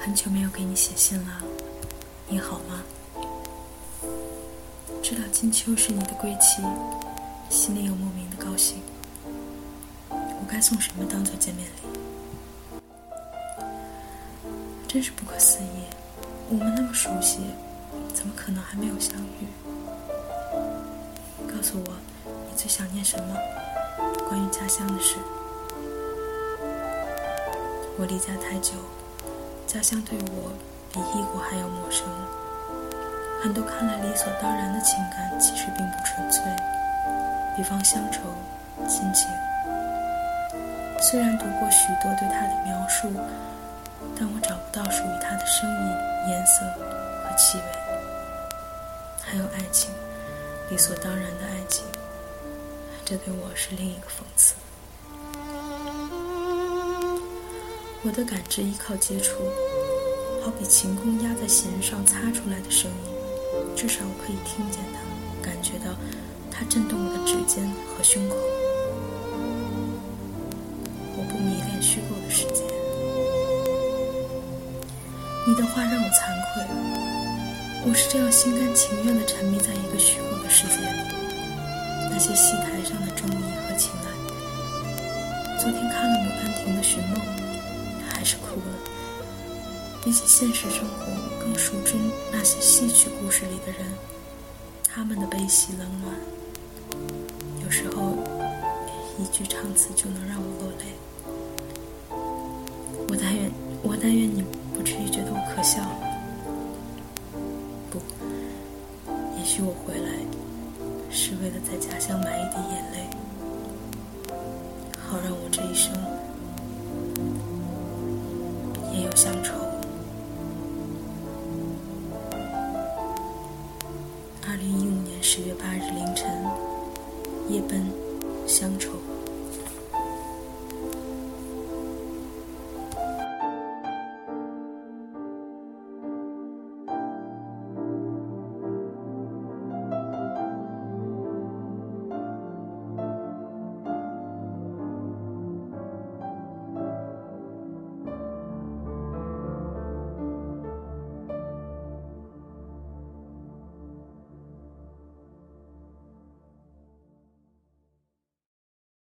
很久没有给你写信了，你好吗？知道金秋是你的归期，心里有莫名的高兴。我该送什么当做见面礼？真是不可思议，我们那么熟悉，怎么可能还没有相遇？告诉我，你最想念什么？关于家乡的事。我离家太久。家乡对我比异国还要陌生，很多看来理所当然的情感其实并不纯粹，比方乡愁、亲情。虽然读过许多对他的描述，但我找不到属于他的声音、颜色和气味。还有爱情，理所当然的爱情，这对我是另一个讽刺。我的感知依靠接触，好比晴空压在弦上擦出来的声音，至少我可以听见它，感觉到它震动我的指尖和胸口。我不迷恋虚构的世界。你的话让我惭愧，我是这样心甘情愿地沉迷在一个虚构的世界里。那些戏台上的忠义和情爱，昨天看了《牡丹亭》的寻梦。还是哭了。比起现实生活，我更熟知那些戏曲故事里的人，他们的悲喜冷暖。有时候，一句唱词就能让我落泪。我但愿，我但愿你不至于觉得我可笑。不，也许我回来，是为了在家乡买一滴眼泪，好让我这一生。十月八日凌晨，夜奔乡愁。